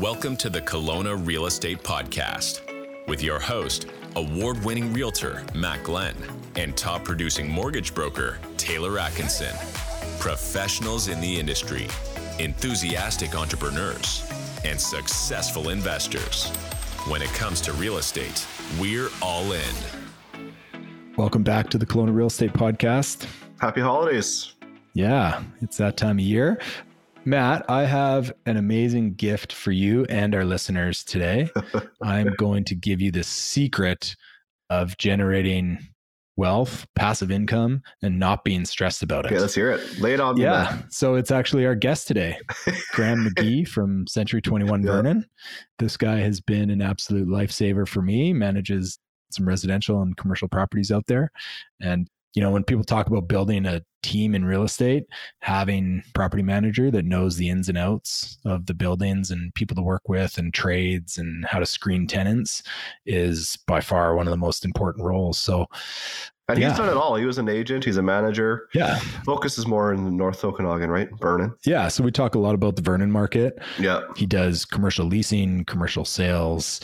Welcome to the Kelowna Real Estate Podcast with your host, award winning realtor Matt Glen, and top producing mortgage broker Taylor Atkinson. Professionals in the industry, enthusiastic entrepreneurs, and successful investors. When it comes to real estate, we're all in. Welcome back to the Kelowna Real Estate Podcast. Happy holidays. Yeah, it's that time of year. Matt, I have an amazing gift for you and our listeners today. I'm going to give you the secret of generating wealth, passive income, and not being stressed about it. Okay, let's hear it. Lay it on me. yeah. So it's actually our guest today, Graeme MaGee from Century 21 Yeah. Vernon. This guy has been an absolute lifesaver for me, manages some residential and commercial properties out there. And, you know, when people talk about building a team in real estate, having property manager that knows the ins and outs of the buildings and people to work with and trades and how to screen tenants is by far one of the most important roles. So, And Yeah. he's done it all. He was an agent. He's a manager. yeah. Focus is more in North Okanagan, right? Vernon. Yeah. So we talk a lot about the Vernon market. Yeah. He does commercial leasing, commercial sales.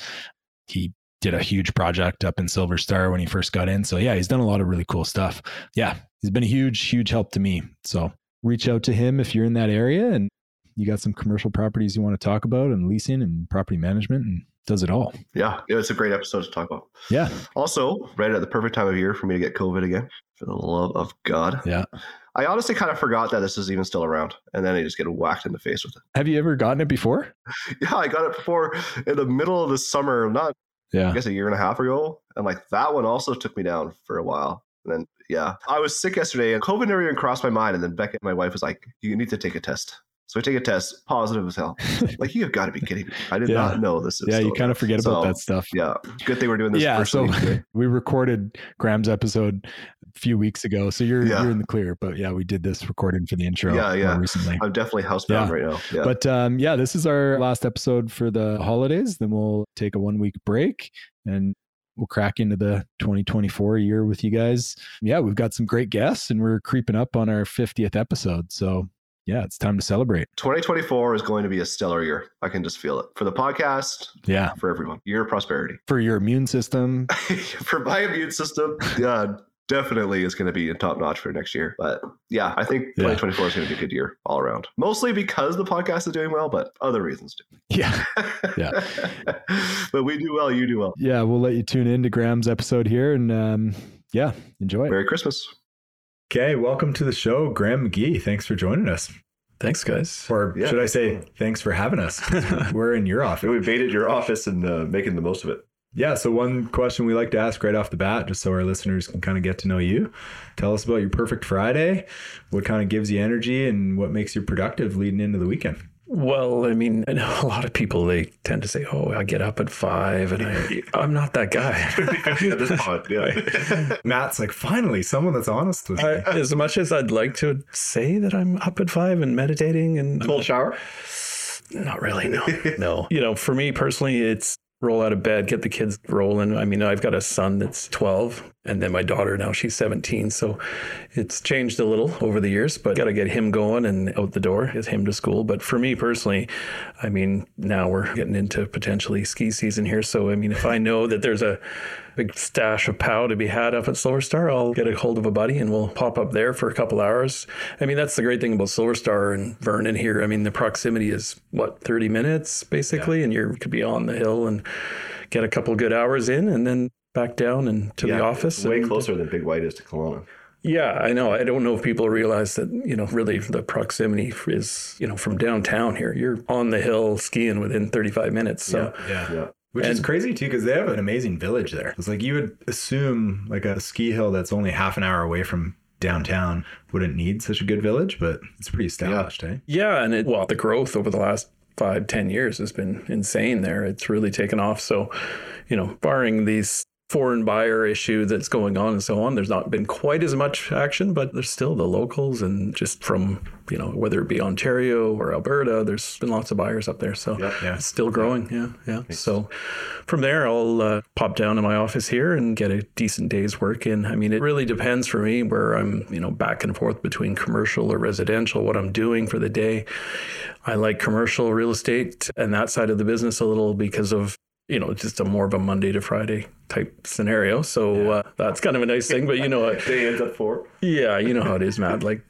He did a huge project up in Silver Star when he first got in. So yeah, he's done a lot of really cool stuff. Yeah, he's been a huge, huge help to me. So reach out to him if you're in that area and you got some commercial properties you want to talk about and leasing and property management and does it all. Yeah. It was a great episode to talk about. Yeah. Also, right at the perfect time of year for me to get COVID again. For the love of God. Yeah. I honestly kind of forgot that this is even still around. And then I just get whacked in the face with it. Have you ever gotten it before? Yeah, I got it before in the middle of the summer, not I guess a year and a half ago. And like that one also took me down for a while. And then, yeah, I was sick yesterday and COVID never even crossed my mind. And then Becca, my wife, was like, you need to take a test. So I take a test, positive as hell. like, you have got to be kidding me. I did Yeah. not know this. is Yeah, you kind of forget about that stuff. Yeah. Good thing we're doing this. Yeah, so we recorded Graeme's episode a few weeks ago, so you're Yeah. you're in the clear. But yeah, we did this recording for the intro. Yeah, yeah. more recently. I'm definitely housebound Yeah. right now. Yeah. But um, yeah, this is our last episode for the holidays. Then we'll take a one week break and we'll crack into the 2024 year with you guys. Yeah, we've got some great guests and we're creeping up on our 50th episode. So yeah, it's time to celebrate. 2024 is going to be a stellar year. I can just feel it for the podcast, Yeah. for everyone. Year of prosperity. For your immune system. for my immune system, yeah, definitely is going to be in top notch for next year. But yeah, I think Yeah. 2024 is going to be a good year all around. Mostly because the podcast is doing well, but other reasons too. Yeah. Yeah. but we do well, you do well. Yeah. We'll let you tune in to Graeme's episode here and um, yeah, enjoy it. Merry Christmas. Okay. Welcome to the show, Graeme MaGee. Thanks for joining us. Thanks, guys. Or Yeah. should I say, thanks for having us? We're in your office. We invaded your office and uh, making the most of it. Yeah. So, one question we like to ask right off the bat, just so our listeners can kind of get to know you. Tell us about your perfect Friday. What kind of gives you energy and what makes you productive leading into the weekend? Well, I mean, I know a lot of people they tend to say, "Oh, I get up at five, and I, I'm not that guy." At this point, yeah. Matt's like, finally, someone that's honest with I, as much as I'd like to say that I'm up at five and meditating, and Cold shower. not really, no, no. You know, for me personally, it's roll out of bed, get the kids rolling. I mean, I've got a son that's 12, and then my daughter now she's 17, so it's changed a little over the years. But got to get him going and out the door, get him to school. But for me personally, I mean, now we're getting into potentially ski season here, so I mean, if I know that there's a big stash of pow to be had up at Silver Star, I'll get a hold of a buddy and we'll pop up there for a couple hours. I mean, that's the great thing about Silver Star and Vernon here. I mean, the proximity is what, 30 minutes basically, and you could be on the hill and get a couple good hours in and then back down and to the office. Way and- closer than Big White is to Kelowna. yeah, I know. I don't know if people realize that, you know, really the proximity is, you know, from downtown here. You're on the hill skiing within 35 minutes. So, Yeah. Yeah. Which is crazy too, because they have an amazing village there. It's like you would assume like a ski hill that's only half an hour away from downtown wouldn't need such a good village, but it's pretty established, eh? Yeah, and it, well, the growth over the last five, ten years has been insane there. It's really taken off. So, you know, barring these foreign buyer issue that's going on and so on. There's not been quite as much action, but there's still the locals and just from, you know, whether it be Ontario or Alberta, there's been lots of buyers up there. So Yep. Yeah. it's still growing. Yeah. Yeah. So from there, I'll uh, pop down to my office here and get a decent day's work in. I mean, it really depends for me where I'm, you know, back and forth between commercial or residential, what I'm doing for the day. I like commercial real estate and that side of the business a little because of you know, just a more of a Monday to Friday type scenario. So uh, that's kind of a nice thing. But you know, Day ends at four. yeah, you know how it is, Matt. Like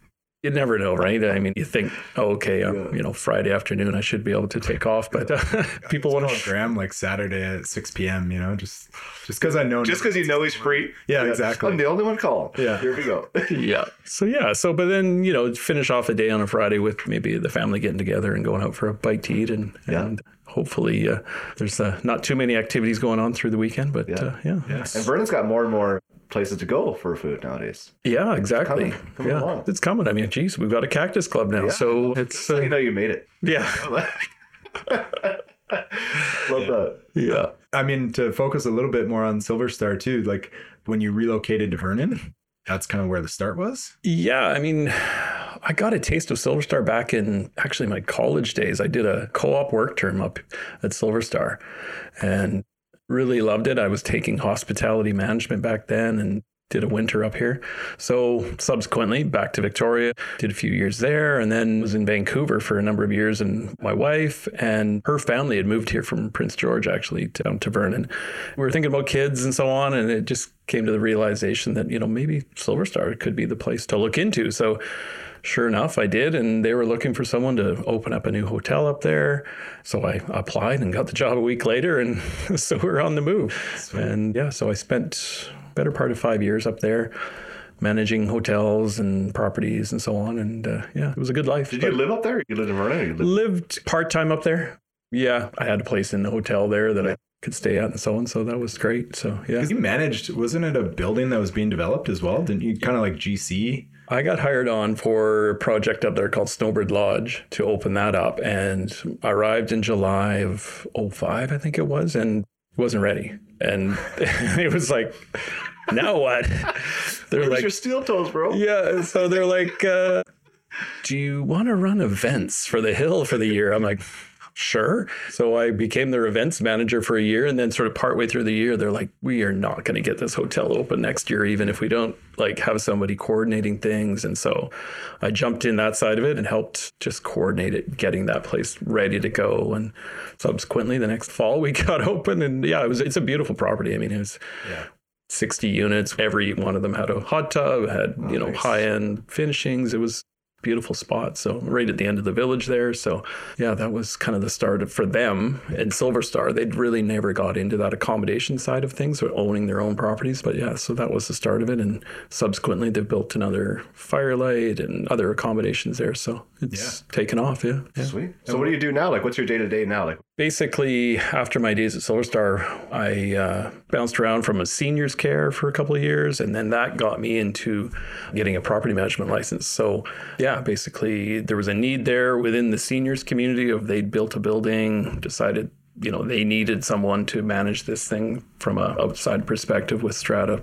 you never know, right? I mean, you think, oh, okay, um, you know, Friday afternoon, I should be able to take off, but uh, people want Call to. Graeme like Saturday at 6 p.m. You know, just just because I know. Just because you know he's free. Yeah, exactly. I'm the only one calling. Yeah. Here we go. yeah. So yeah. So but then you know finish off a day on a Friday with maybe the family getting together and going out for a bite to eat and Yeah. and hopefully uh, there's uh, not too many activities going on through the weekend. But Yeah. uh, yeah. Yes. And Vernon's got more and more places to go for food nowadays. Yeah, exactly. coming- coming yeah, along. it's coming. I mean, geez, we've got a cactus club now, Yeah. so it's So you uh, know you made it. yeah, Love that. yeah. I mean, to focus a little bit more on Silver Star too, like when you relocated to Vernon, that's kind of where the start was. Yeah, I mean, I got a taste of Silver Star back in actually my college days. I did a co-op work term up at Silver Star and really loved it. I was taking hospitality management back then and did a winter up here. So subsequently back to Victoria, did a few years there and then was in Vancouver for a number of years and my wife and her family had moved here from Prince George actually down to Vernon. We were thinking about kids and so on and it just came to the realization that, you know, maybe Silver Star could be the place to look into. So sure enough, I did. And they were looking for someone to open up a new hotel up there. So I applied and got the job a week later. And so we're on the move. And yeah, so I spent better part of five years up there managing hotels and properties and so on. And uh, yeah, it was a good life. Did you live up there? You lived in Vernon? Lived- lived part time up there. Yeah, I had a place in the hotel there that I could stay at and so on. So that was great. So yeah. Because you managed, wasn't it a building that was being developed as well? Didn't you kind of like GC? I got hired on for a project up there called Snowbird Lodge to open that up. And I arrived in July of 05, I think it was, and it wasn't ready. And it was like, now what? They're Where's like, your steel toes, bro? yeah. So they're like, uh, do you want to run events for the hill for the year? I'm like, sure. So I became their events manager for a year. And then sort of partway through the year, they're like, we are not going to get this hotel open next year, even if we don't like have somebody coordinating things. And so I jumped in that side of it and helped just coordinate it, getting that place ready to go. And subsequently the next fall we got open and yeah, it was, it's a beautiful property. I mean, it was, 60 units. Every one of them had a hot tub, had, you know, nice. high end finishings. It was beautiful spot. So right at the end of the village there. So yeah, that was kind of the start of, for them and Silver Star. They'd really never got into that accommodation side of things or owning their own properties. But yeah, so that was the start of it. And subsequently they've built another firelight and other accommodations there. So it's taken off. Yeah. yeah. Sweet. So what do you do now? Like, what's your day to day now? Like, basically after my days at Silver Star, I uh, bounced around from a seniors care for a couple of years, and then that got me into getting a property management license. So yeah, basically there was a need there within the seniors community of they'd built a building, decided you know they needed someone to manage this thing from a outside perspective with Strata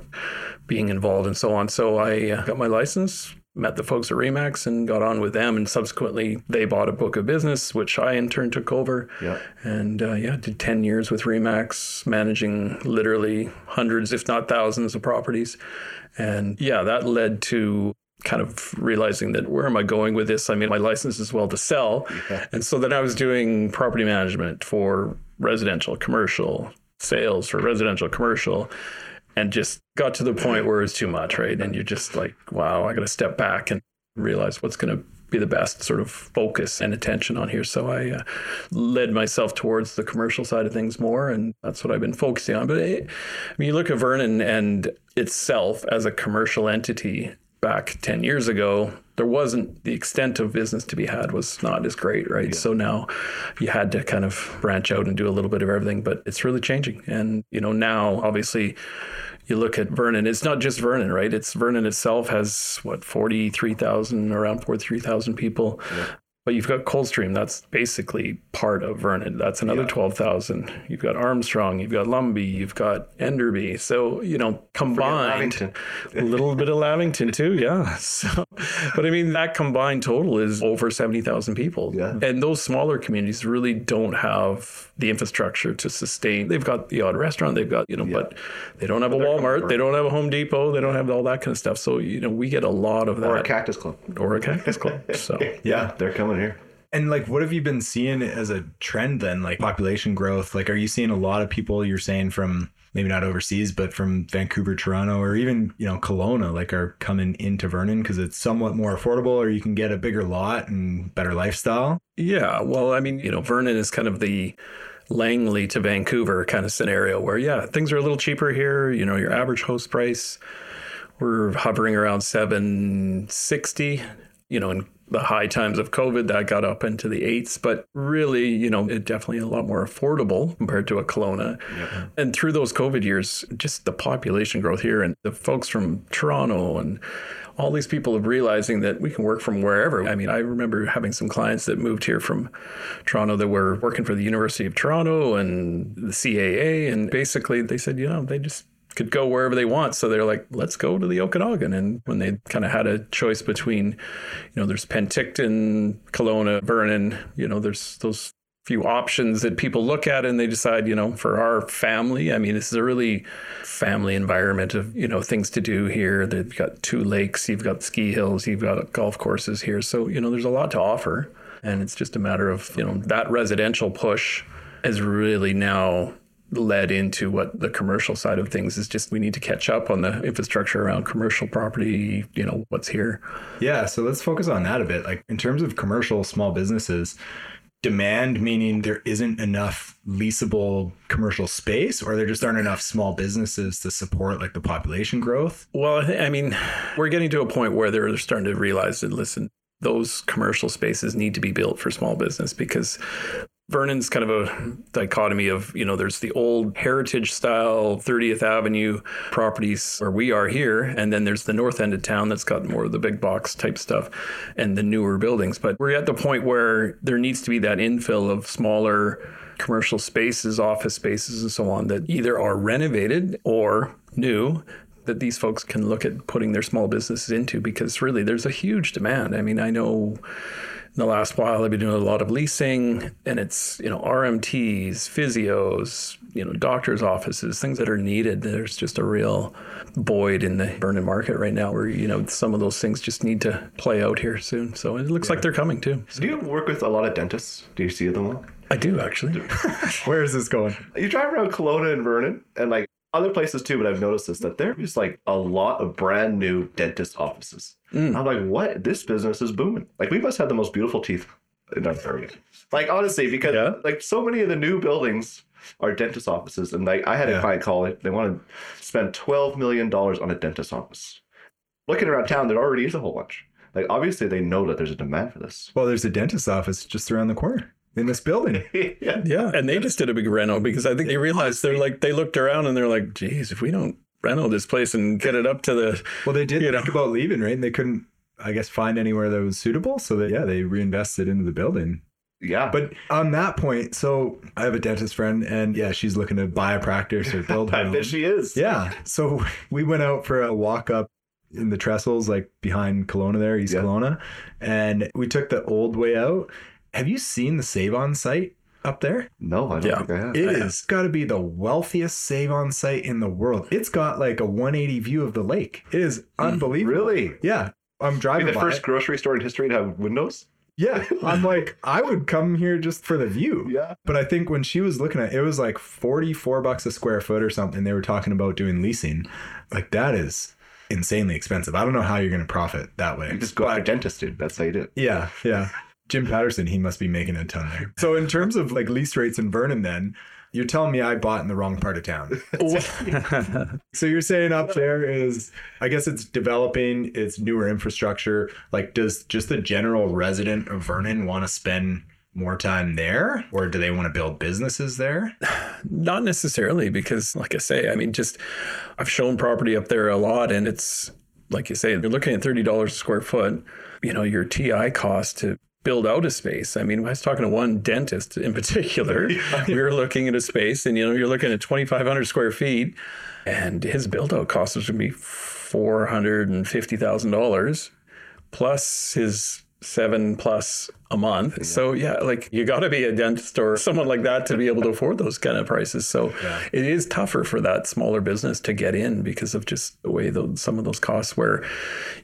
being involved and so on. So I uh, got my license, met the folks at Remax and got on with them. And subsequently, they bought a book of business, which I in turn took over. Yeah. And uh, yeah, did 10 years with Remax, managing literally hundreds, if not thousands, of properties. And yeah, that led to kind of realizing that where am I going with this? I mean, my license is well to sell. And so then I was doing property management for residential, commercial, sales for residential, commercial and just got to the point where it's too much, right? And you're just like, wow, I got to step back and realize what's going to be the best sort of focus and attention on here. So I uh, led myself towards the commercial side of things more, and that's what I've been focusing on. But it, I mean, you look at Vernon and itself as a commercial entity back 10 years ago there wasn't the extent of business to be had was not as great right so now you had to kind of branch out and do a little bit of everything but it's really changing and you know now obviously you look at Vernon, it's not just Vernon, right? It's Vernon itself has what, 43,000, around 43,000 people. But you've got Coldstream, that's basically part of Vernon. That's another Yeah. 12,000. You've got Armstrong, you've got Lumby, you've got Enderby. So, you know, combined, a little bit of Lavington too, yeah. So, but I mean, that combined total is over 70,000 people. Yeah. And those smaller communities really don't have the infrastructure to sustain. They've got the odd restaurant, they've got, you know, but they don't have a Walmart, they don't have a Home Depot, they don't have all that kind of stuff. So, you know, we get a lot of that. Or a cactus club. or a cactus club. So, Yeah, they're coming here. And like, what have you been seeing as a trend then? Like population growth? Like, are you seeing a lot of people you're saying from maybe not overseas, but from Vancouver, Toronto, or even, you know, Kelowna, like are coming into Vernon because it's somewhat more affordable or you can get a bigger lot and better lifestyle? Yeah, well, I mean, you know, Vernon is kind of the Langley to Vancouver kind of scenario where, yeah, things are a little cheaper here. You know, your average host price, we're hovering around 760. You know, in the high times of COVID, that got up into the eights, but really, you know, it definitely a lot more affordable compared to a Kelowna. And through those COVID years, just the population growth here and the folks from Toronto and all these people of realizing that we can work from wherever. I mean, I remember having some clients that moved here from Toronto that were working for the University of Toronto and the CAA. And basically, they said, you know, they just could go wherever they want. So they're like, let's go to the Okanagan. And when they kind of had a choice between, you know, there's Penticton, Kelowna, Vernon, you know, there's those few options that people look at and they decide, you know, for our family, I mean, this is a really family environment of, you know, things to do here. They've got two lakes, you've got ski hills, you've got golf courses here. So, you know, there's a lot to offer. And it's just a matter of, you know, that residential push has really now led into what the commercial side of things is just we need to catch up on the infrastructure around commercial property, you know, what's here. Yeah, so let's focus on that a bit. Like in terms of commercial small businesses, demand meaning there isn't enough leasable commercial space or there just aren't enough small businesses to support like the population growth. Well, I, mean, we're getting to a point where they're starting to realize that, listen, those commercial spaces need to be built for small business because Vernon's kind of a dichotomy of, you know, there's the old heritage style 30th Avenue properties where we are here. And then there's the north end of town that's got more of the big box type stuff and the newer buildings. But we're at the point where there needs to be that infill of smaller commercial spaces, office spaces, and so on that either are renovated or new that these folks can look at putting their small businesses into because really there's a huge demand. I mean, I know in the last while I've been doing a lot of leasing and it's, you know, RMTs, physios, you know, doctors' offices, things that are needed. There's just a real void in the Vernon market right now where, you know, some of those things just need to play out here soon. So it looks like they're coming too. Do you work with a lot of dentists? Do you see them a lot? I do actually. Where is this going? You drive around Kelowna and Vernon and like other places too, but I've noticed this that there is like a lot of brand new dentist offices. Mm. I'm like, what? This business is booming. Like we must have the most beautiful teeth in our area. Like honestly, because Yeah. like so many of the new buildings are dentist offices, and like I had Yeah. a client call it. They want to spend twelve million dollars on a dentist office. Looking around town, there already is a whole bunch. Like obviously, they know that there's a demand for this. Well, there's a dentist office just around the corner in this building. yeah. Yeah. And they just did a big reno because I think they realized they're like, they looked around and they're like, geez, if we don't reno this place and get it up to the, Well, they did You think know. about leaving, right? And they couldn't, I guess, find anywhere that was suitable. So that, yeah, they reinvested into the building. Yeah. But on that point, so I have a dentist friend and yeah, she's looking to buy a practice or build her I own. bet she is. Yeah. So we went out for a walk up in the trestles, like behind Kelowna there, East Yeah. Kelowna. And we took the old way out. Have you seen the Save On site up there? No, I don't Yeah. think I have. It has got to be the wealthiest Save On site in the world. It's got like a 180 view of the lake. It is unbelievable. Really? Yeah. I'm Be driving the by first it. grocery store in history to have windows? Yeah. I'm like, I would come here just for the view. Yeah. But I think when she was looking at it, was like 44 bucks a square foot or something. They were talking about doing leasing. Like that is insanely expensive. I don't know how you're going to profit that way. You just go to a dentist, dude. That's how you do it. Yeah, yeah. Jim Pattison, he must be making a ton there. So in terms of like lease rates in Vernon, then you're telling me I bought in the wrong part of town. So you're saying up there is, I guess it's developing, it's newer infrastructure. Like, does just the general resident of Vernon want to spend more time there, or do they want to build businesses there? Not necessarily, because like I say, I mean, just I've shown property up there a lot, and it's like you say, you're looking at thirty dollars a square foot. You know, your TI cost to build out a space. I mean, I was talking to one dentist in particular. we were looking at a space, and you know, you're looking at 2,500 square feet, and his build out cost was going to be four hundred and fifty thousand dollars, plus his seven plus a month. Yeah. So yeah, like you got to be a dentist or someone like that to be able to afford those kind of prices. So yeah. it is tougher for that smaller business to get in because of just the way those, some of those costs. Where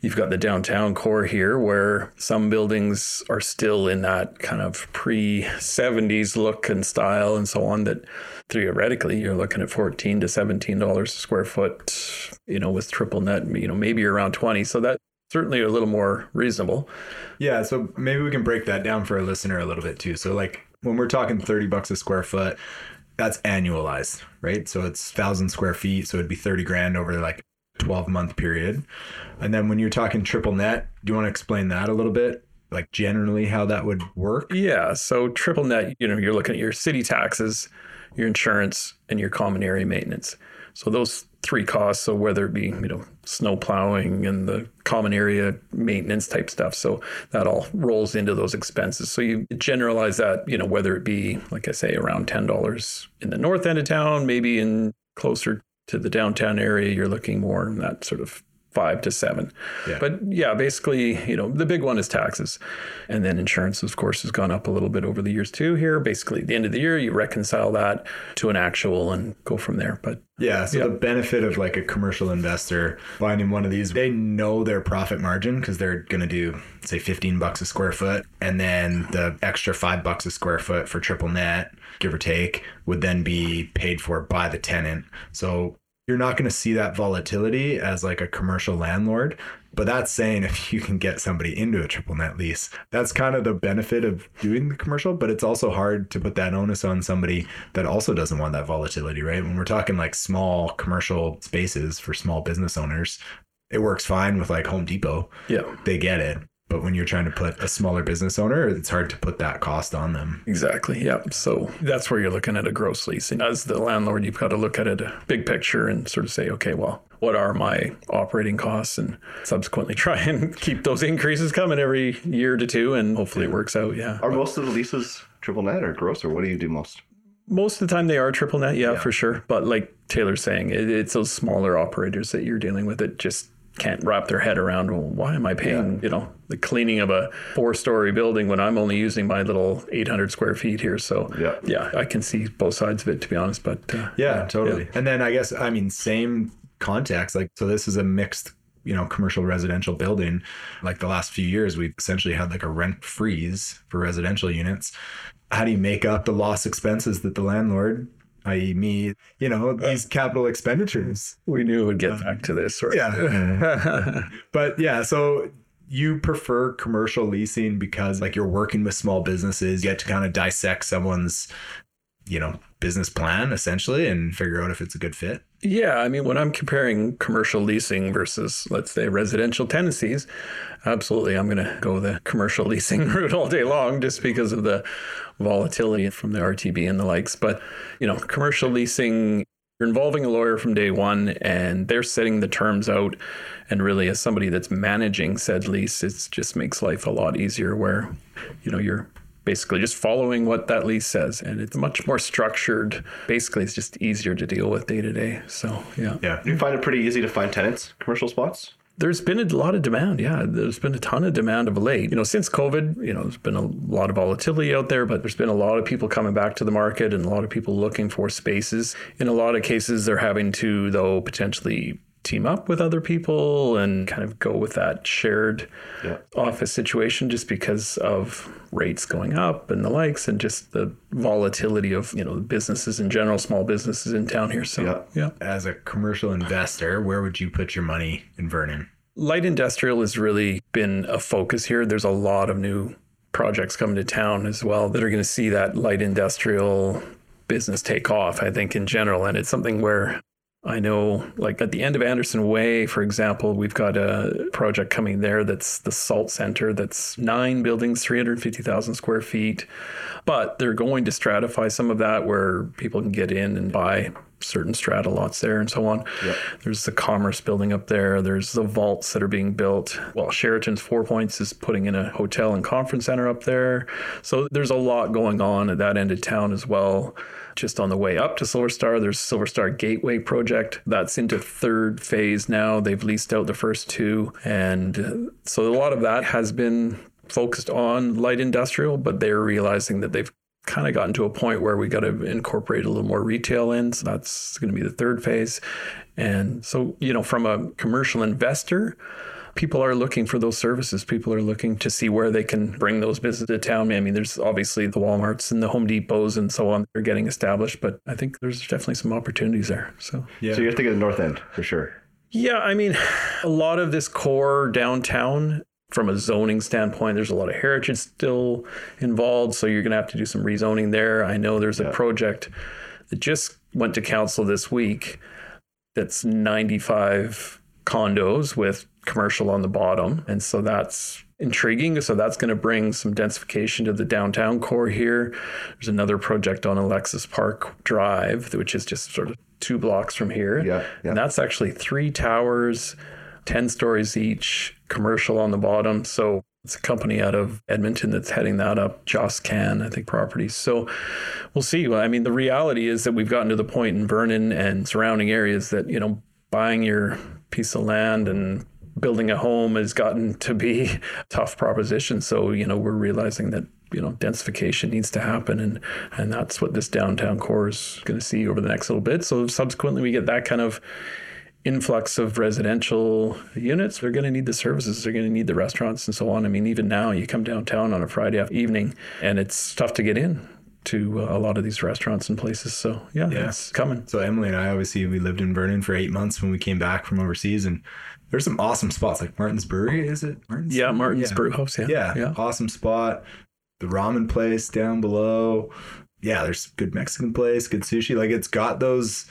you've got the downtown core here, where some buildings are still in that kind of pre '70s look and style and so on. That theoretically you're looking at 14 to 17 dollars a square foot you know with triple net you know maybe around 20 so that certainly a little more reasonable. Yeah, so maybe we can break that down for a listener a little bit too. So like when we're talking 30 bucks a square foot, that's annualized, right? So it's 1000 square feet, so it'd be 30 grand over like 12 month period. And then when you're talking triple net, do you want to explain that a little bit? Like generally how that would work? Yeah, so triple net, you know, you're looking at your city taxes, your insurance, and your common area maintenance. So those three costs. So whether it be you know snow plowing and the common area maintenance type stuff, so that all rolls into those expenses. So you generalize that you know whether it be like I say around ten dollars in the north end of town, maybe in closer to the downtown area, you're looking more in that sort of five to seven. Yeah. But yeah, basically, you know, the big one is taxes. And then insurance, of course, has gone up a little bit over the years too here. Basically, at the end of the year, you reconcile that to an actual and go from there. But yeah, so yeah. the benefit of like a commercial investor finding one of these, they know their profit margin because they're going to do, say, 15 bucks a square foot. And then the extra five bucks a square foot for triple net, give or take, would then be paid for by the tenant. So you're not going to see that volatility as like a commercial landlord. But that's saying if you can get somebody into a triple net lease, that's kind of the benefit of doing the commercial. But it's also hard to put that onus on somebody that also doesn't want that volatility, right? When we're talking like small commercial spaces for small business owners, it works fine with like Home Depot. Yeah. They get it. But when you're trying to put a smaller business owner, it's hard to put that cost on them. Exactly. Yeah. So that's where you're looking at a gross lease. And as the landlord, you've got to look at it a big picture and sort of say, okay, well, what are my operating costs and subsequently try and keep those increases coming every year to two and hopefully it works out. Yeah. Are most of the leases triple net or gross or what do you do most? Most of the time they are triple net, yeah, yeah. for sure. But like Taylor's saying, it, it's those smaller operators that you're dealing with. It just can't wrap their head around well, why am I paying yeah. you know the cleaning of a four story building when I'm only using my little 800 square feet here. So yeah, yeah, I can see both sides of it to be honest. But uh, yeah, totally. Yeah. And then I guess I mean same context. Like so, this is a mixed you know commercial residential building like the last few years we've essentially had like a rent freeze for residential units how do you make up the lost expenses that the landlord i.e., me, you know, uh, these capital expenditures. We knew it would get um, back to this. Right? Yeah. but yeah, so you prefer commercial leasing because like you're working with small businesses, you get to kind of dissect someone's, you know, business plan essentially and figure out if it's a good fit. Yeah, I mean, when I'm comparing commercial leasing versus, let's say, residential tenancies, absolutely, I'm going to go the commercial leasing route all day long just because of the volatility from the RTB and the likes. But, you know, commercial leasing, you're involving a lawyer from day one and they're setting the terms out. And really, as somebody that's managing said lease, it just makes life a lot easier where, you know, you're basically just following what that lease says and it's much more structured basically it's just easier to deal with day to day so yeah yeah you find it pretty easy to find tenants commercial spots there's been a lot of demand. Yeah, there's been a ton of demand of late. You know, since COVID, you know, there's been a lot of volatility out there, but there's been a lot of people coming back to the market and a lot of people looking for spaces. In a lot of cases, they're having to, though, potentially team up with other people and kind of go with that shared yeah. office situation just because of rates going up and the likes and just the volatility of you know businesses in general small businesses in town here. So yeah, yeah. as a commercial investor where would you put your money in vernon? Light industrial has really been a focus here. There's a lot of new projects coming to town as well that are going to see that light industrial business take off i think in general. And it's something where I know, like at the end of Anderson Way, for example, we've got a project coming there that's the Salt Center that's nine buildings, 350,000 square feet. But they're going to stratify some of that where people can get in and buy certain strata lots there and so on. Yep. There's the commerce building up there. There's the vaults that are being built. Well, Sheraton's Four Points is putting in a hotel and conference center up there. So there's a lot going on at that end of town as well. Just on the way up to Silver Star, there's Silver Star Gateway project. That's into third phase now. They've leased out the first two. And uh, so a lot of that has been focused on light industrial, but they're realizing that they've kind of gotten to a point where we got to incorporate a little more retail in. So that's going to be the third phase. And so, you know, from a commercial investor, people are looking for those services. People are looking to see where they can bring those businesses to town. I mean, there's obviously the Walmarts and the Home Depots and so on. They're getting established, but I think there's definitely some opportunities there. So, Yeah. So you're thinking the north end for sure. yeah, I mean, a lot of this core downtown, from a zoning standpoint, there's a lot of heritage still involved. So you're going to have to do some rezoning there. I know there's a project that just went to council this week that's 95 condos with commercial on the bottom. And so that's intriguing. So that's going to bring some densification to the downtown core here. There's another project on Alexis Park Drive, which is just sort of two blocks from here. Yeah, yeah. And that's actually three towers, 10 stories each, commercial on the bottom. So it's a company out of Edmonton that's heading that up, Joss Can, I think, properties. So we'll see. I mean, the reality is that we've gotten to the point in Vernon and surrounding areas that, you know, buying your piece of land and building a home has gotten to be a tough proposition. So, you know, we're realizing that you know densification needs to happen and and that's what this downtown core is going to see over the next little bit. So subsequently we get that kind of influx of residential units. They're going to need the services they're going to need the restaurants and so on. I mean even now you come downtown on a friday evening and it's tough to get in to uh, a lot of these restaurants and places. So yeah, Yeah. it's coming. So Emily and I obviously we lived in Vernon for eight months when we came back from overseas, and there's some awesome spots like Marten's Brewery. Is it Martin's? yeah martin's Yeah. brew house yeah Yeah, yeah awesome spot. The ramen place down below. Yeah, there's good Mexican place, good sushi. Like it's got those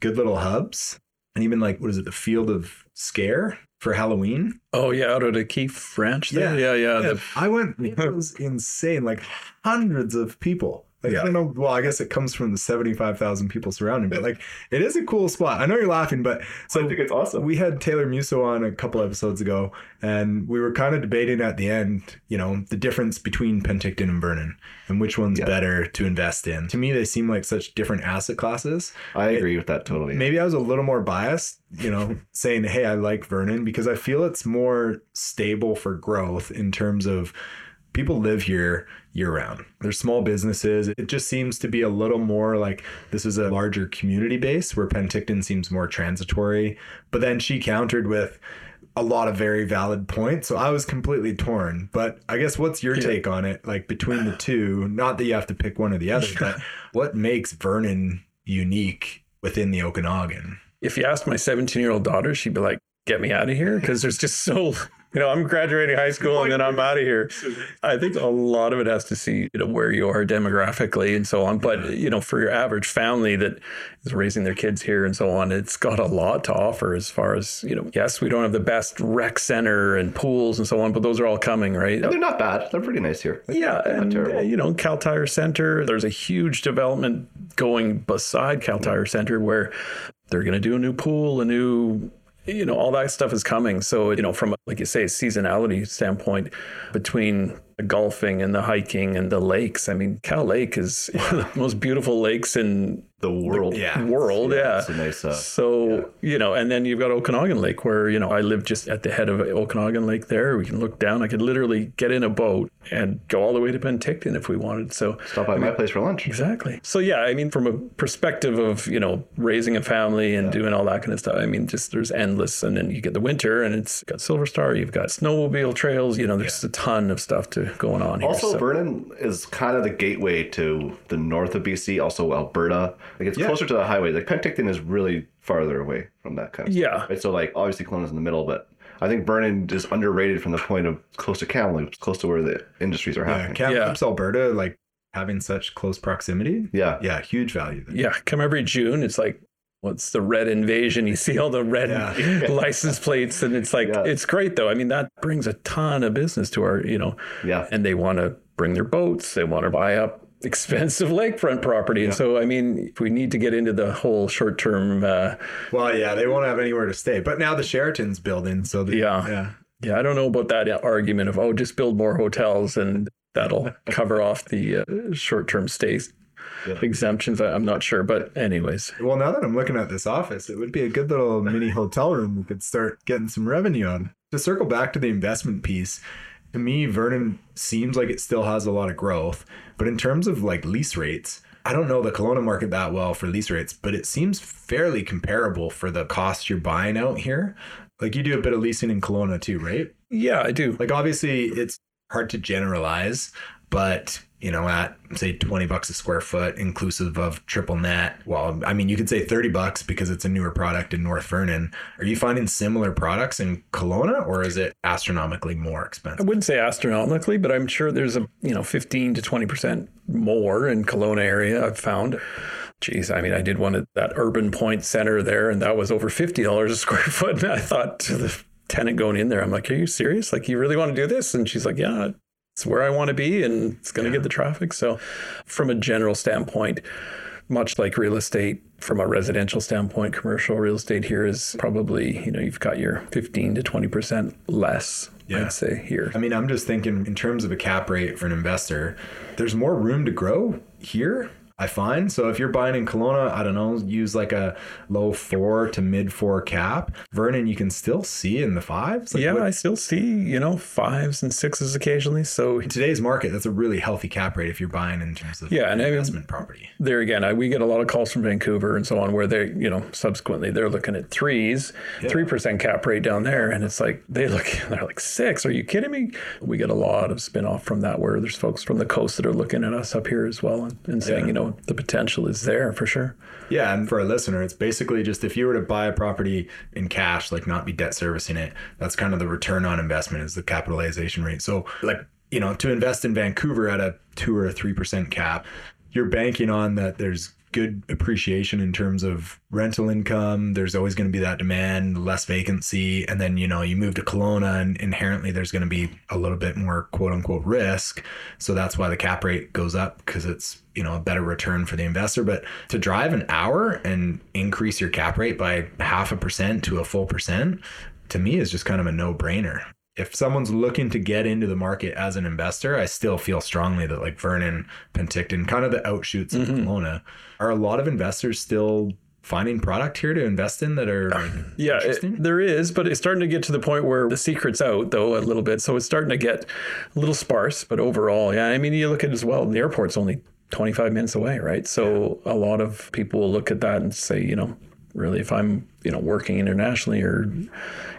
good little hubs, and even like what is it, the Field of Scare for Halloween? oh yeah out of the keefe ranch there yeah yeah, Yeah, the- I went. It was insane. Like hundreds of people. Like I don't know. Well, I guess it comes from the seventy-five thousand people surrounding, but like it is a cool spot. I know you're laughing, but so I think it's awesome. we had Taylor Musso on a couple episodes ago, and we were kind of debating at the end, you know, the difference between Penticton and Vernon and which one's Yeah. better to invest in. To me, they seem like such different asset classes. I agree with that totally. Maybe I was a little more biased, you know, saying, hey, I like Vernon because I feel it's more stable for growth in terms of people live here year round. There's small businesses. It just seems to be a little more like this is a larger community base where Penticton seems more transitory. But then she countered with a lot of very valid points. So I was completely torn. But I guess what's your take on it? Like between the two, not that you have to pick one or the other, but what makes Vernon unique within the Okanagan? if you asked my 17 year old daughter, she'd be like, get me out of here because there's just so, you know, I'm graduating high school and then I'm out of here. I think a lot of it has to see, you know, where you are demographically and so on. But, you know, for your average family that is raising their kids here and so on, it's got a lot to offer as far as, you know, yes, we don't have the best rec center and pools and so on, but those are all coming, right? And they're not bad. They're pretty nice here. Yeah, They're not and terrible. you know, Kal Tire Center. There's a huge development going beside Kal Tire Center where they're going to do a new pool, a new, you know, all that stuff is coming. So you know, from like you say, seasonality standpoint, between the golfing and the hiking and the lakes. I mean, Kal Lake is one of the most beautiful lakes in the world. Yeah. world. Yeah. It's a nice. Uh, So, you know, and then you've got Okanagan Lake where, you know, I live just at the head of Okanagan Lake there. We can look down. I could literally get in a boat and go all the way to Penticton if we wanted. So, stop by my place for lunch. exactly. So, yeah, I mean, from a perspective of, you know, raising a family and doing all that kind of stuff, I mean, just there's endless. And then you get the winter and it's got Silver Star, you've got snowmobile trails, you know, there's a ton of stuff to going on here. Also, So- Vernon is kind of the gateway to the north of BC, also Alberta. Like it's Yeah. closer to the highway. Like Penticton is really farther away from that kind of Yeah. stuff. Right? So like obviously Kelowna's in the middle, but I think Vernon is underrated from the point of close to Kamloops, close to where the industries are happening. Yeah, happening. Kamloops, Alberta, like having such close proximity. Yeah. Yeah, huge value there. yeah, come every June. It's like, what's the red invasion? You see all the red Yeah. license plates, and it's like, Yeah. it's great though. I mean, that brings a ton of business to our, you know, Yeah. and they want to bring their boats, they want to buy up expensive lakefront property. And so, I mean, if we need to get into the whole short term, uh, Well, yeah, they won't have anywhere to stay. But now the Sheraton's building, so the, Yeah. yeah. yeah, I don't know about that argument of, oh, just build more hotels and that'll cover off the uh, short term stays Yeah. exemptions. I'm not sure. But, anyways, Well, now that I'm looking at this office, it would be a good little mini hotel room we could start getting some revenue on. To circle back to the investment piece, to me, Vernon seems like it still has a lot of growth. But in terms of like lease rates, I don't know the Kelowna market that well for lease rates, but it seems fairly comparable for the cost you're buying out here. Like you do a bit of leasing in Kelowna too, right? yeah, I do. Like obviously it's hard to generalize, but you know, at say 20 bucks a square foot inclusive of triple net. Well, I mean, you could say 30 bucks because it's a newer product in North Vernon. Are you finding similar products in Kelowna or is it astronomically more expensive? I wouldn't say astronomically, but I'm sure there's a you know 15 to 20 percent more in Kelowna area. I've found. Geez, I mean, I did one at that Urban Point Center there, and that was over fifty dollars a square foot. And I thought to the tenant going in there, I'm like, "Are you serious? Like, you really want to do this?" And she's like, "Yeah, it's where I want to be, and it's going to get the traffic." So, from a general standpoint, much like real estate, from a residential standpoint, commercial real estate here is probably you know you've got your 15 to 20 percent less. Yeah. I'd say here. I mean, I'm just thinking in terms of a cap rate for an investor, there's more room to grow here. I find so if you're buying in Kelowna, I don't know, use like a low four to mid four cap. Vernon, you can still see in the fives. Like yeah, what- I still see, you know, fives and sixes occasionally. So in today's market, that's a really healthy cap rate if you're buying in terms of Yeah, and I mean- investment property. there again, I, we get a lot of calls from Vancouver and so on where they, you know, subsequently they're looking at threes, three percent cap rate down there, and it's like they look, they're like six. Are you kidding me? We get a lot of spin off from that where there's folks from the coast that are looking at us up here as well and, and saying, Yeah. you know, the potential is there for sure. Yeah, and for a listener, it's basically just if you were to buy a property in cash, like not be debt servicing it, that's kind of the return on investment is the capitalization rate. So, like, you know, to invest in Vancouver at a two or a three percent cap, you're banking on that there's good appreciation in terms of rental income. There's always going to be that demand, less vacancy, and then you know you move to Kelowna, and inherently there's going to be a little bit more quote unquote risk. So that's why the cap rate goes up because it's you know a better return for the investor. But to drive an hour and increase your cap rate by half a percent to a full percent, to me is just kind of a no brainer. If someone's looking to get into the market as an investor, I still feel strongly that like Vernon, Penticton, kind of the outshoots of mm-hmm. Kelowna, are a lot of investors still finding product here to invest in that are Yeah, it- there is, but it's starting to get to the point where the secret's out, though, a little bit. So it's starting to get a little sparse, but overall, yeah. I mean, you look at it as well, the airport's only 25 minutes away, right? So a lot of people will look at that and say, you know, really, if I'm, you know, working internationally or,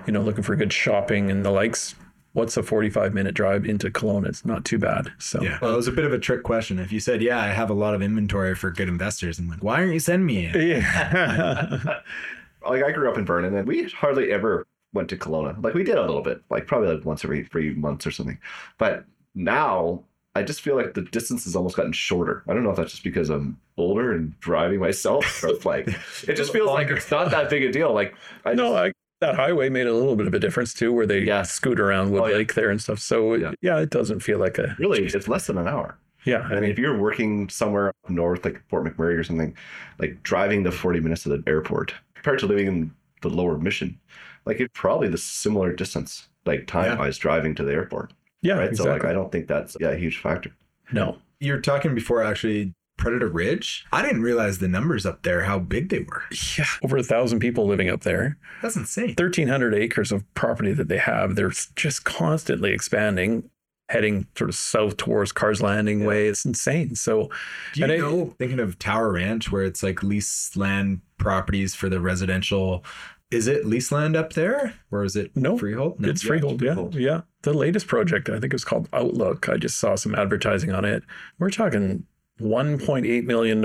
you know, looking for good shopping and the likes, what's a 45 minute drive into Kelowna? It's not too bad. So, Yeah. Well, it was a bit of a trick question. If you said, "Yeah, I have a lot of inventory for good investors," I'm like, "Why aren't you sending me?" in?" yeah. like I grew up in Vernon, and we hardly ever went to Kelowna. Like we did a little bit, like probably like once every three months or something. But now I just feel like the distance has almost gotten shorter. I don't know if that's just because I'm older and driving myself, or like it just feels like it's not that big a deal. Like I no, just- I, that highway made a little bit of a difference too, where they Yeah. scoot around Wood Oh, yeah. Lake there and stuff. So Yeah. yeah. it doesn't feel like a really it's less than an hour. yeah. I mean, if you're working somewhere up north, like Fort McMurray or something, like driving the 40 minutes to the airport compared to living in the lower mission, like it's probably the similar distance, like time wise, driving to the airport. Yeah, Right. exactly. So, like, I don't think that's yeah, a huge factor. no, You're talking before, actually, Predator Ridge. I didn't realize the numbers up there, how big they were. yeah, over a thousand people living up there, That's insane. thirteen hundred acres of property that they have. They're just constantly expanding, heading sort of south towards Carr's Landing way. It's insane. So Do you And I- know, thinking of Tower Ranch, where it's like lease land properties for the residential, is it lease land up there or is it No, freehold? it's freehold. Yeah, yeah. The latest project, I think it was called Outlook. I just saw some advertising on it. We're talking. $1.8 million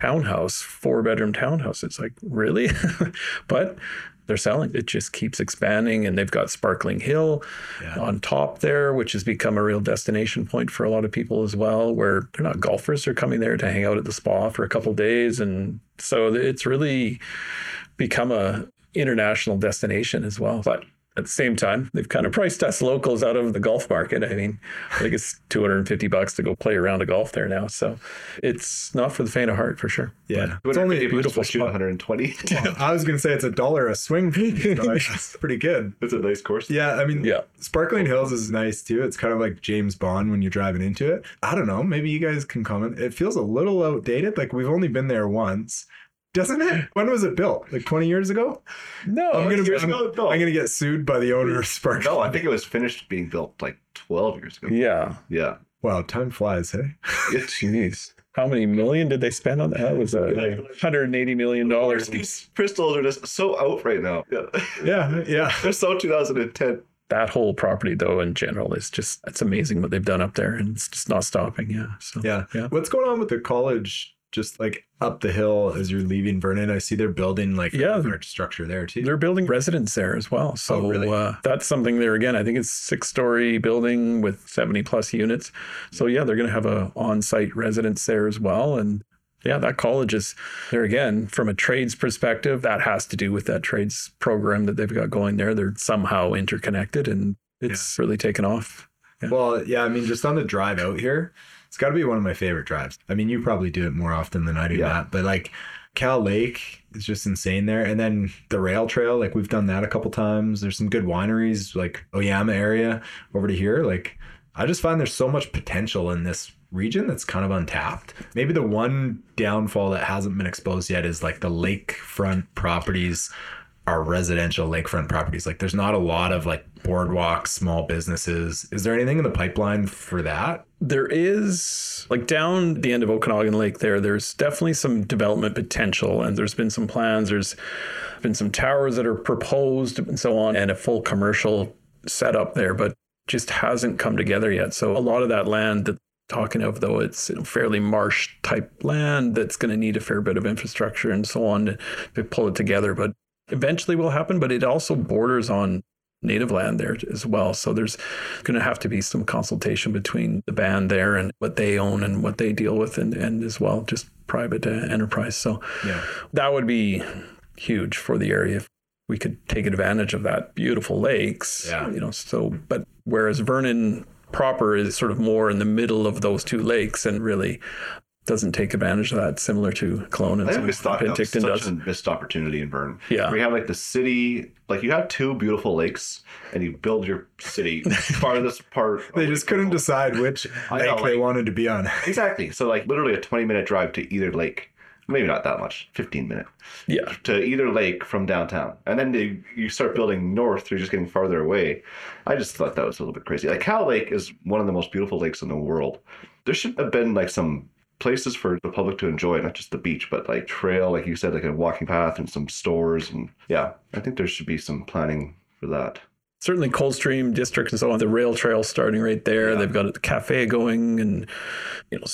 townhouse, four bedroom townhouse. It's like, really? but they're selling. It just keeps expanding. And they've got Sparkling Hill Yeah. on top there, which has become a real destination point for a lot of people as well, where they're not golfers. They're coming there to hang out at the spa for a couple days. And so it's really become a international destination as well. But at the same time, they've kind of priced us locals out of the golf market. I mean, I think it's 250 bucks to go play a round of golf there now. So it's not for the faint of heart for sure. Yeah. It's only a beautiful beautiful 120. I was going to say it's a dollar a swing fee. So that's pretty good. it's a nice course. Yeah, I mean, Yeah. Sparkling Hills is nice too. It's kind of like James Bond when you're driving into it. I don't know. Maybe you guys can comment. It feels a little outdated. Like we've only been there once. Doesn't it? When was it built? Like 20 years ago? No, I'm gonna, years I'm, ago? No. I'm gonna get sued by the owner of Sparkling. No, I think it was finished being built like 12 years ago. yeah. Yeah. Wow, time flies, hey? Jeez. How many million did they spend on that? That was a 180 million dollars. These crystals are just so out right now. Yeah. Yeah, yeah. They're so 2010. That whole property, though, in general, is just it's amazing what they've done up there, and it's just not stopping. Yeah. So Yeah. Yeah. What's going on with the college just like up the hill as you're leaving Vernon? I see they're building like Yeah. a large structure there too. They're building residence there as well. So Oh, really? uh, that's something there again. I think it's six story building with 70 plus units. So yeah, they're going to have a on-site residence there as well. And yeah, that college is there again from a trades perspective. That has to do with that trades program that they've got going there. They're somehow interconnected and it's really taken off. Well, yeah, I mean, just on the drive out here, it's got to be one of my favorite drives. I mean, you probably do it more often than I do, Yeah. Matt, but like Kal Lake is just insane there. And then the rail trail, like we've done that a couple times. There's some good wineries, like Oyama area over to here. Like, I just find there's so much potential in this region that's kind of untapped. Maybe the one downfall that hasn't been exposed yet is like the lakefront properties are residential lakefront properties. Like there's not a lot of like boardwalks, small businesses. Is there anything in the pipeline for that? There is like down the end of Okanagan Lake there, there's definitely some development potential and there's been some plans. There's been some towers that are proposed and so on and a full commercial setup there, but just hasn't come together yet. So a lot of that land that talking of though it's you know, fairly marsh type land that's going to need a fair bit of infrastructure and so on to, to pull it together. But eventually will happen, but it also borders on native land there as well. So there's going to have to be some consultation between the band there and what they own and what they deal with, and, and as well just private uh, enterprise. So Yeah. that would be huge for the area if we could take advantage of that beautiful lakes. Yeah. You know, so but whereas Vernon proper is sort of more in the middle of those two lakes and really doesn't take advantage of that, similar to Kelowna and I so always thought that was Penticton such does. a missed opportunity in Vern. Yeah. Where you have like the city, like you have two beautiful lakes and you build your city farthest part. They just couldn't home. decide which I lake know, they wanted to be on. Exactly. So like literally a 20 minute drive to either lake. Maybe not that much, 15 minute Yeah. to either lake from downtown. And then they, you start building north, you're just getting farther away. I just thought that was a little bit crazy. Like Kal Lake is one of the most beautiful lakes in the world. There should have been like some places for the public to enjoy, not just the beach, but like trail, like you said, like a walking path and some stores. And yeah, I think there should be some planning for that. certainly Coldstream District and so on. The rail trail starting right there. Yeah. They've got a cafe going and you know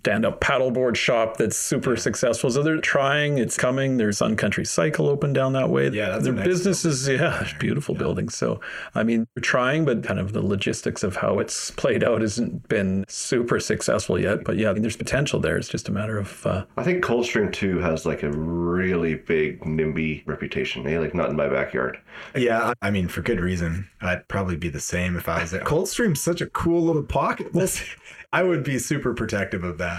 stand up paddleboard shop that's super successful. So they're trying. It's coming. There's Sun Country Cycle open down that way. Yeah, that's their nice businesses. Yeah, there's beautiful buildings. So I mean, they're trying, but kind of the logistics of how it's played out hasn't been super successful yet. But yeah, I mean, there's potential there. It's just a matter of uh, I think Coldstream too has like a really big NIMBY reputation. Eh? Like not in my backyard. Yeah, I mean, for good reason. I'd probably be the same if I was there. Coldstream's such a cool little pocket. I would be super protective of that.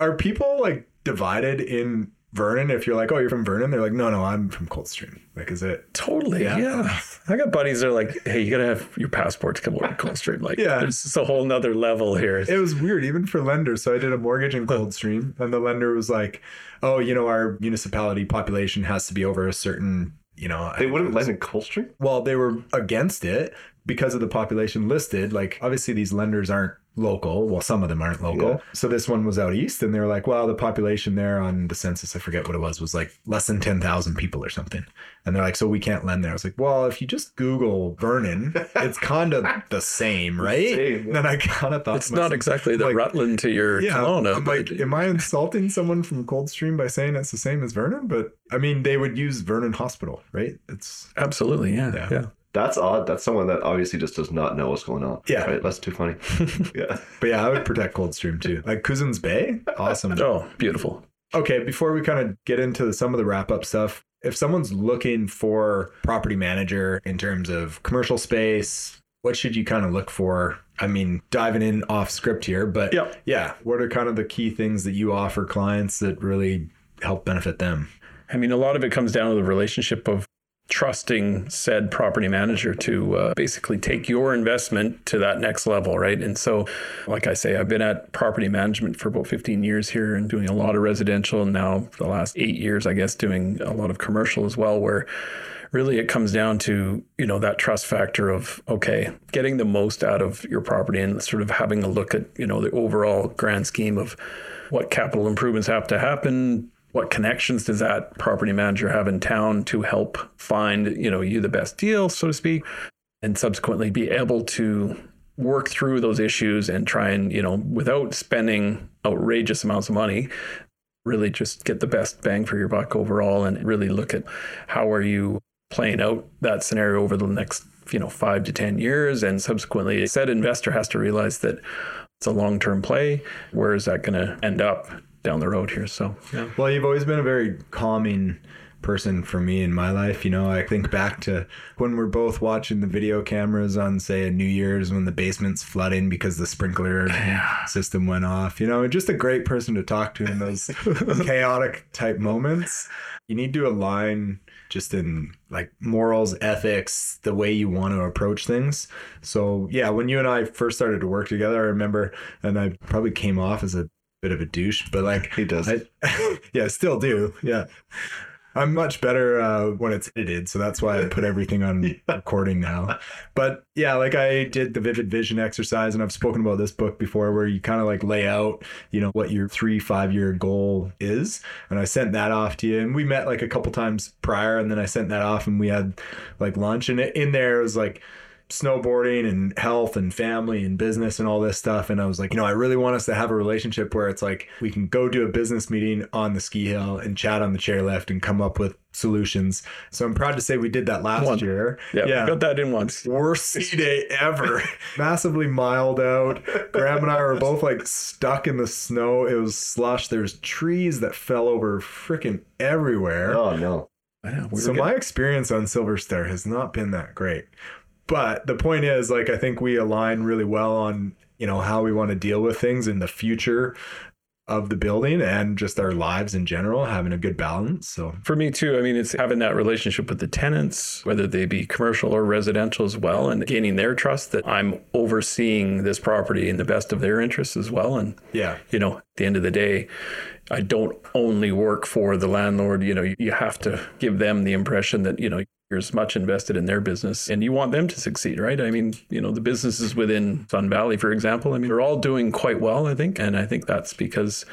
Are people like divided in Vernon? If you're like, oh, you're from Vernon, they're like, no, no, I'm from Coldstream. Like, is it? Totally. Yeah. Yeah. I got buddies that are like, hey, you got to have your passport to come over to Coldstream. Like, Yeah. there's just a whole nother level here. It was weird, even for lenders. So I did a mortgage in Coldstream, and the lender was like, oh, you know, our municipality population has to be over a certain, you know, They wouldn't lend in Coldstream? well, they were against it because of the population listed. Like, obviously, these lenders aren't local. Well, some of them aren't local. Yeah. So this one was out east, and they were like, well, the population there on the census, I forget what it was, was like less than 10,000 people or something. And they're like, so we can't lend there. I was like, well, if you just Google Vernon, it's kind of the same, right? Same, yeah. Then I kind of thought, It's to not exactly the like- Rutland to your yeah, Kelowna. I'm but- like, am I insulting someone from Coldstream by saying it's the same as Vernon? But I mean, they would use Vernon Hospital, right? It's Absolutely. Yeah. Yeah. Yeah. That's odd. That's someone that obviously just does not know what's going on. Yeah. Right? That's too funny. yeah. But yeah, I would protect Coldstream too. Like Cousins Bay, awesome. Oh, beautiful. Okay, before we kind of get into some of the wrap up stuff, if someone's looking for property manager in terms of commercial space, what should you kind of look for? I mean, diving in off script here, but Yep. yeah, what are kind of the key things that you offer clients that really help benefit them? I mean, a lot of it comes down to the relationship of trusting said property manager to uh, basically take your investment to that next level, right? And so, like I say, I've been at property management for about 15 years here and doing a lot of residential. And now, for the last eight years, I guess, doing a lot of commercial as well, where really it comes down to you know that trust factor of okay getting the most out of your property and sort of having a look at you know the overall grand scheme of what capital improvements have to happen what connections does that property manager have in town to help find you know you the best deal so to speak and subsequently be able to work through those issues and try and you know without spending outrageous amounts of money really just get the best bang for your buck overall and really look at how are you playing out that scenario over the next you know 5 to 10 years. And subsequently said investor has to realize that it's a long-term play. Where is that going to end up down the road here so yeah Well, you've always been a very calming person for me in my life. You know, I think back to when we're both watching the video cameras on, say, a New Year's when the basement's flooding because the sprinkler system went off. You know, just a great person to talk to in those chaotic type moments. You need to align just in like morals, ethics, the way you want to approach things. So, yeah, when you and I first started to work together, I remember, and I probably came off as a bit of a douche, but like He does. I, yeah, still do. Yeah. I'm much better uh, when it's edited, so that's why I put everything on recording now. But yeah, like I did the vivid vision exercise, and I've spoken about this book before, where you kind of like lay out, you know, what your three, five year goal is. And I sent that off to you, and we met like a couple times prior, and then I sent that off, and we had like lunch, and in there it was like snowboarding and health and family and business and all this stuff. And I was like, you know, I really want us to have a relationship where it's like we can go do a business meeting on the ski hill and chat on the chairlift and come up with solutions. So I'm proud to say we did that last One. year. yeah, got that in once Worst ski day ever. Massively mild out. Graeme and I were both like stuck in the snow. It was slush. There's trees that fell over freaking everywhere. Oh no. I know, we So getting- my experience on Silver Star has not been that great. But the point is, like, I think we align really well on, you know, how we want to deal with things in the future of the building and just our lives in general, having a good balance. So For me too, I mean, it's having that relationship with the tenants, whether they be commercial or residential as well, and gaining their trust that I'm overseeing this property in the best of their interests as well. And, yeah, you know, at the end of the day, I don't only work for the landlord. You know, you- you have to give them the impression that, you know, you're as much invested in their business and you want them to succeed, right? I mean, you know, the businesses within Sun Valley, for example, I mean, they're all doing quite well, I think. And I think that's because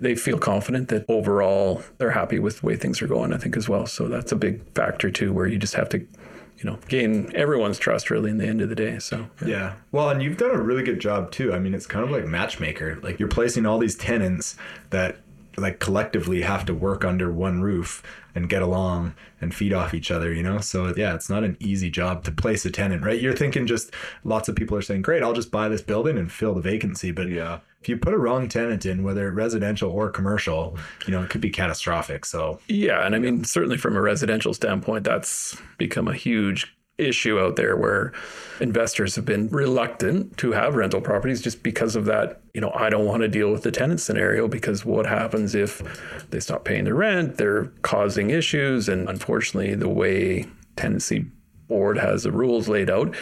they feel confident that overall they're happy with the way things are going, I think, as well. So that's a big factor too, where you just have to, you know, gain everyone's trust really in the end of the day. So, Yeah. Well, and you've done a really good job too. I mean, it's kind of like matchmaker. Like you're placing all these tenants that like collectively have to work under one roof and get along and feed off each other, you know? So yeah, it's not an easy job to place a tenant, right? You're thinking just lots of people are saying, "Great, I'll just buy this building and fill the vacancy." But Yeah. if you put a wrong tenant in, whether residential or commercial, you know, it could be catastrophic. So Yeah, and I mean, certainly from a residential standpoint, that's become a huge issue out there where investors have been reluctant to have rental properties just because of that. You know, I don't want to deal with the tenant scenario because what happens if they stop paying their rent? They're causing issues, and unfortunately, the way tenancy board has the rules laid out.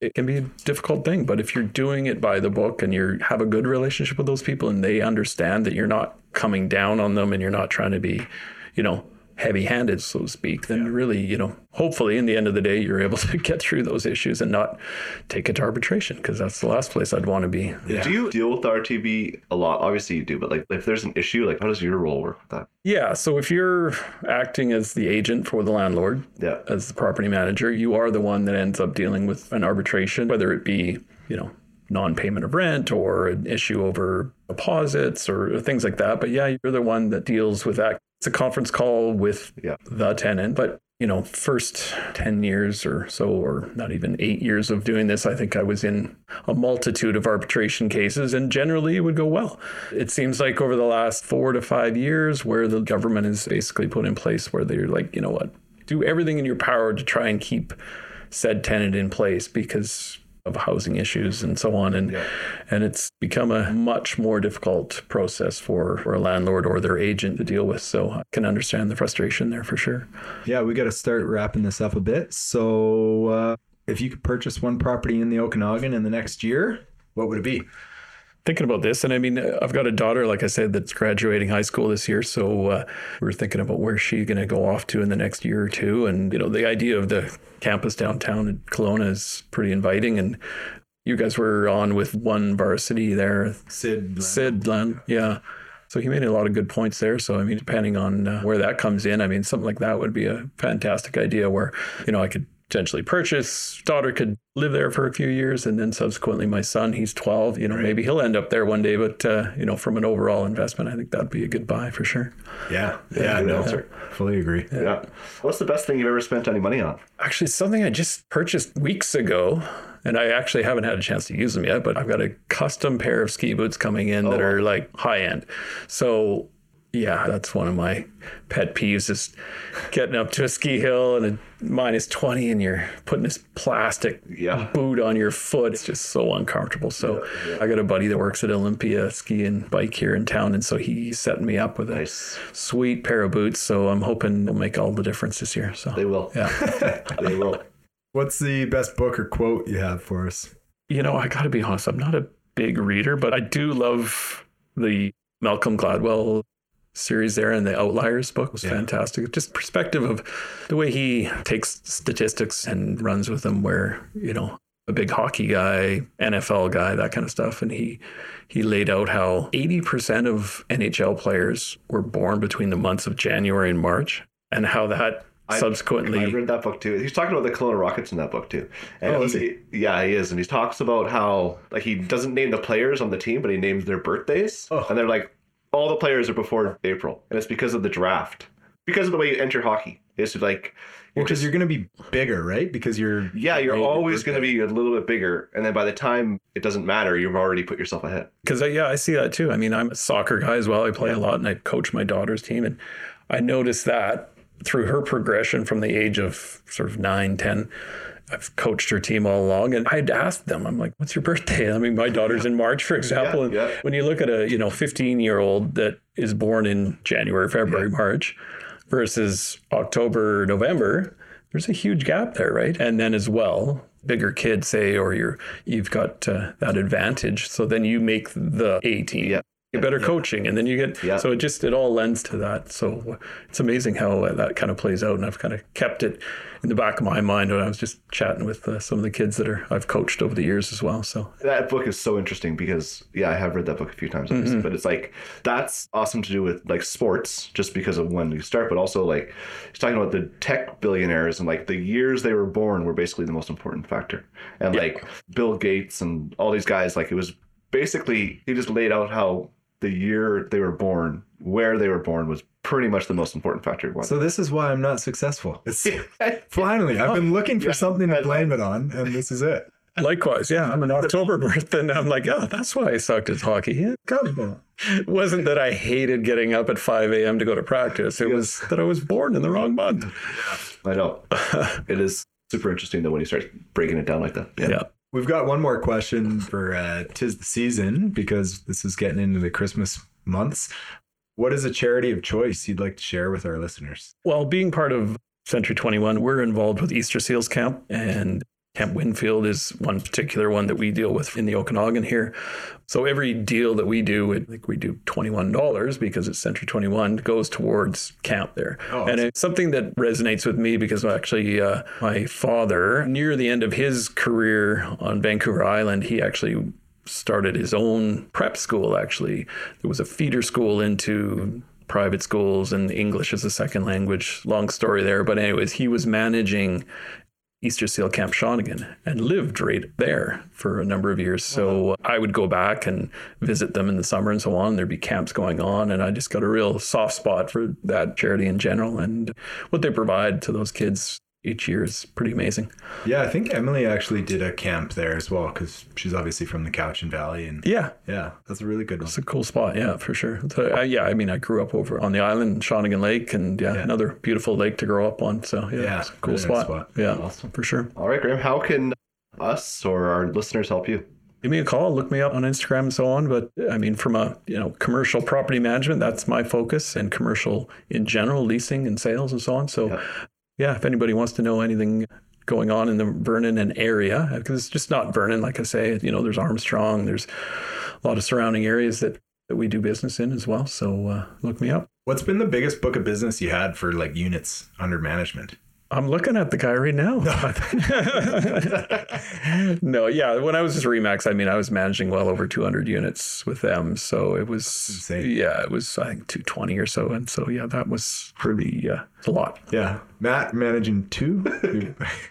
It can be a difficult thing, but if you're doing it by the book and you have a good relationship with those people and they understand that you're not coming down on them and you're not trying to be, you know, heavy handed, so to speak, then really, you know, hopefully in the end of the day, you're able to get through those issues and not take it to arbitration because that's the last place I'd want to be. Yeah. Do you deal with RTB a lot? Obviously you do, but like if there's an issue, like how does your role work with that? Yeah. So if you're acting as the agent for the landlord, Yeah. as the property manager, you are the one that ends up dealing with an arbitration, whether it be, you know, non-payment of rent or an issue over deposits or things like that. But yeah, you're the one that deals with that it's a conference call with Yeah. the tenant, but you know, first 10 years or so, or not even eight years of doing this, I think I was in a multitude of arbitration cases and generally it would go well. It seems like over the last four to five years, where the government is basically put in place where they're like, you know what, do everything in your power to try and keep said tenant in place because of housing issues and so on and Yeah. and it's become a much more difficult process for, for a landlord or their agent to deal with so i can understand the frustration there for sure Yeah, we got to start wrapping this up a bit. So, uh, if you could purchase one property in the Okanagan in the next year, what would it be? Thinking about this and i mean i've got a daughter like i said that's graduating high school this year so uh, we're thinking about where she's going to go off to in the next year or two and you know the idea of the campus downtown in Kelowna is pretty inviting and you guys were on with one varsity there Sid. Sid Len, yeah. So he made a lot of good points there. So I mean, depending on uh, where that comes in, I mean, something like that would be a fantastic idea. Where you know I could potentially purchase, daughter could live there for a few years, and then subsequently my son, he's twelve. You know, maybe he'll end up there one day. But uh, you know, from an overall investment, I think that'd be a good buy for sure. Yeah, yeah, good no, answer. fully agree. Yeah. What's the best thing you've ever spent any money on? Actually, something I just purchased weeks ago, and I actually haven't had a chance to use them yet, but I've got a custom pair of ski boots coming in that Oh. are like high end. So, yeah, that's one of my pet peeves is getting up to a ski hill and a minus 20 and you're putting this plastic Yeah. boot on your foot. It's just so uncomfortable. So, I got a buddy that works at Olympia ski and bike here in town. And so he's setting me up with a Nice. sweet pair of boots. So, I'm hoping they'll make all the difference this year. So, They will. yeah. They will. What's the best book or quote you have for us? You know, I got to be honest, I'm not a big reader, but I do love the Malcolm Gladwell series there and the Outliers book was Yeah. fantastic. Just perspective of the way he takes statistics and runs with them where, you know, a big hockey guy, NFL guy, that kind of stuff. And he he laid out how 80% of NHL players were born between the months of January and March and how that I- subsequently I read that book too. He's talking about the Kelowna Rockets in that book too. And Oh, is he, yeah, he is. And he talks about how like he doesn't name the players on the team, but he names their birthdays. Oh. And they're like all the players are before April, and it's because of the draft, because of the way you enter hockey. It's like because you're going to be bigger, right? Because you're yeah, you're always going to be a little bit bigger, and then by the time it doesn't matter, you've already put yourself ahead. Because yeah, I see that too. I mean, I'm a soccer guy as well. I play a lot, and I coach my daughter's team, and I noticed that through her progression from the age of sort of nine, ten. I've coached her team all along, and I'd asked them, I'm like, "What's your birthday?" I mean, my daughter's in March, for example. and yeah. when you look at a you know 15 year old that is born in January, February, March, versus October, November, there's a huge gap there, right? And then as well, bigger kids say, or you're you've got uh, that advantage, so then you make the A team. Yeah. Get better coaching, and then you get Yeah. so it just it all lends to that. So it's amazing how that kind of plays out, and I've kind of kept it in the back of my mind when I was just chatting with uh, some of the kids that are I've coached over the years as well. So. That book is so interesting because yeah, I have read that book a few times, obviously, but it's like that's awesome to do with like sports, just because of when you start, but also like he's talking about the tech billionaires and like the years they were born were basically the most important factor, and like Bill Gates and all these guys, like it was basically he just laid out how the year they were born, where they were born, was pretty much the most important factor. So this is why I'm not successful. It's, finally, I've been looking for something to blame it on, and this is it. Likewise, yeah. I'm an October birth, and I'm like, oh, that's why I sucked at hockey. Yeah, God, it wasn't that I hated getting up at 5 a.m. to go to practice. It was that I was born in the wrong month. I know it is super interesting though when you start breaking it down like that. Yeah. We've got one more question for uh, Tis the Season because this is getting into the Christmas months. What is a charity of choice you'd like to share with our listeners? Well, being part of Century 21, we're involved with Easter Seals Camp, and Camp Winfield is one particular one that we deal with in the Okanagan here. So every deal that we do, I think we do $21 because it's Century 21, goes towards camp there. Oh, and it's something that resonates with me because actually uh, my father, near the end of his career on Vancouver Island, he actually started his own prep school actually. There was a feeder school into private schools and English as a second language. Long story there, but anyways, he was managing Easter Seal Camp Shawnigan and lived right there for a number of years. So I would go back and visit them in the summer and so on. There'd be camps going on. And I just got a real soft spot for that charity in general and what they provide to those kids each year is pretty amazing. Yeah, I think Emily actually did a camp there as well because she's obviously from the Cowichan Valley, and yeah, yeah, that's a really good one. It's a cool spot, yeah, for sure. So, uh, yeah, I mean, I grew up over on the island, Shawnigan Lake, and yeah, yeah. another beautiful lake to grow up on. So yeah, yeah cool really spot. spot. Yeah, awesome for sure. All right, Graeme, how can us or our listeners help you? give me a call, look me up on Instagram and so on. But I mean, from a you know commercial property management, that's my focus, and commercial in general, leasing and sales and so on. So yeah, if anybody wants to know anything going on in the Vernon and area, because it's just not Vernon, like I say, you know, there's Armstrong, there's a lot of surrounding areas that, that we do business in as well. So uh, look me up. What's been the biggest book of business you had for like units under management? I'm looking at the guy right now. no, yeah. When I was with Remax, I mean, I was managing well over 200 units with them. So it was, yeah, it was, I think, 220 or so. And so, yeah, that was pretty, uh, a lot. Yeah. Matt managing two.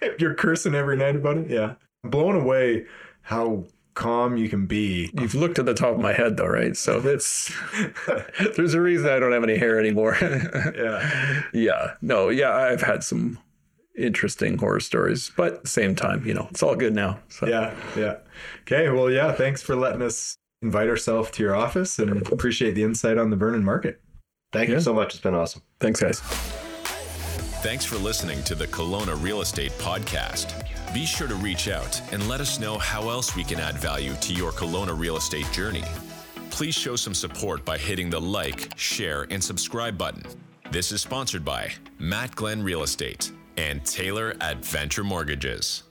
you're, you're cursing every night about it. Yeah. I'm blown away how calm you can be. You've looked at the top of my head though, right? So it's there's a reason I don't have any hair anymore. yeah. Yeah. No, yeah, I've had some interesting horror stories. But at the same time, you know, it's all good now. So. Yeah, yeah. Okay, well, yeah, thanks for letting us invite ourselves to your office and appreciate the insight on the Vernon market. Thank yeah. you so much. It's been awesome. Thanks, guys. Thanks for listening to the Kelowna Real Estate Podcast. Be sure to reach out and let us know how else we can add value to your Kelowna real estate journey. Please show some support by hitting the like, share, and subscribe button. This is sponsored by Matt Glen Real Estate and Taylor at Venture Mortgages.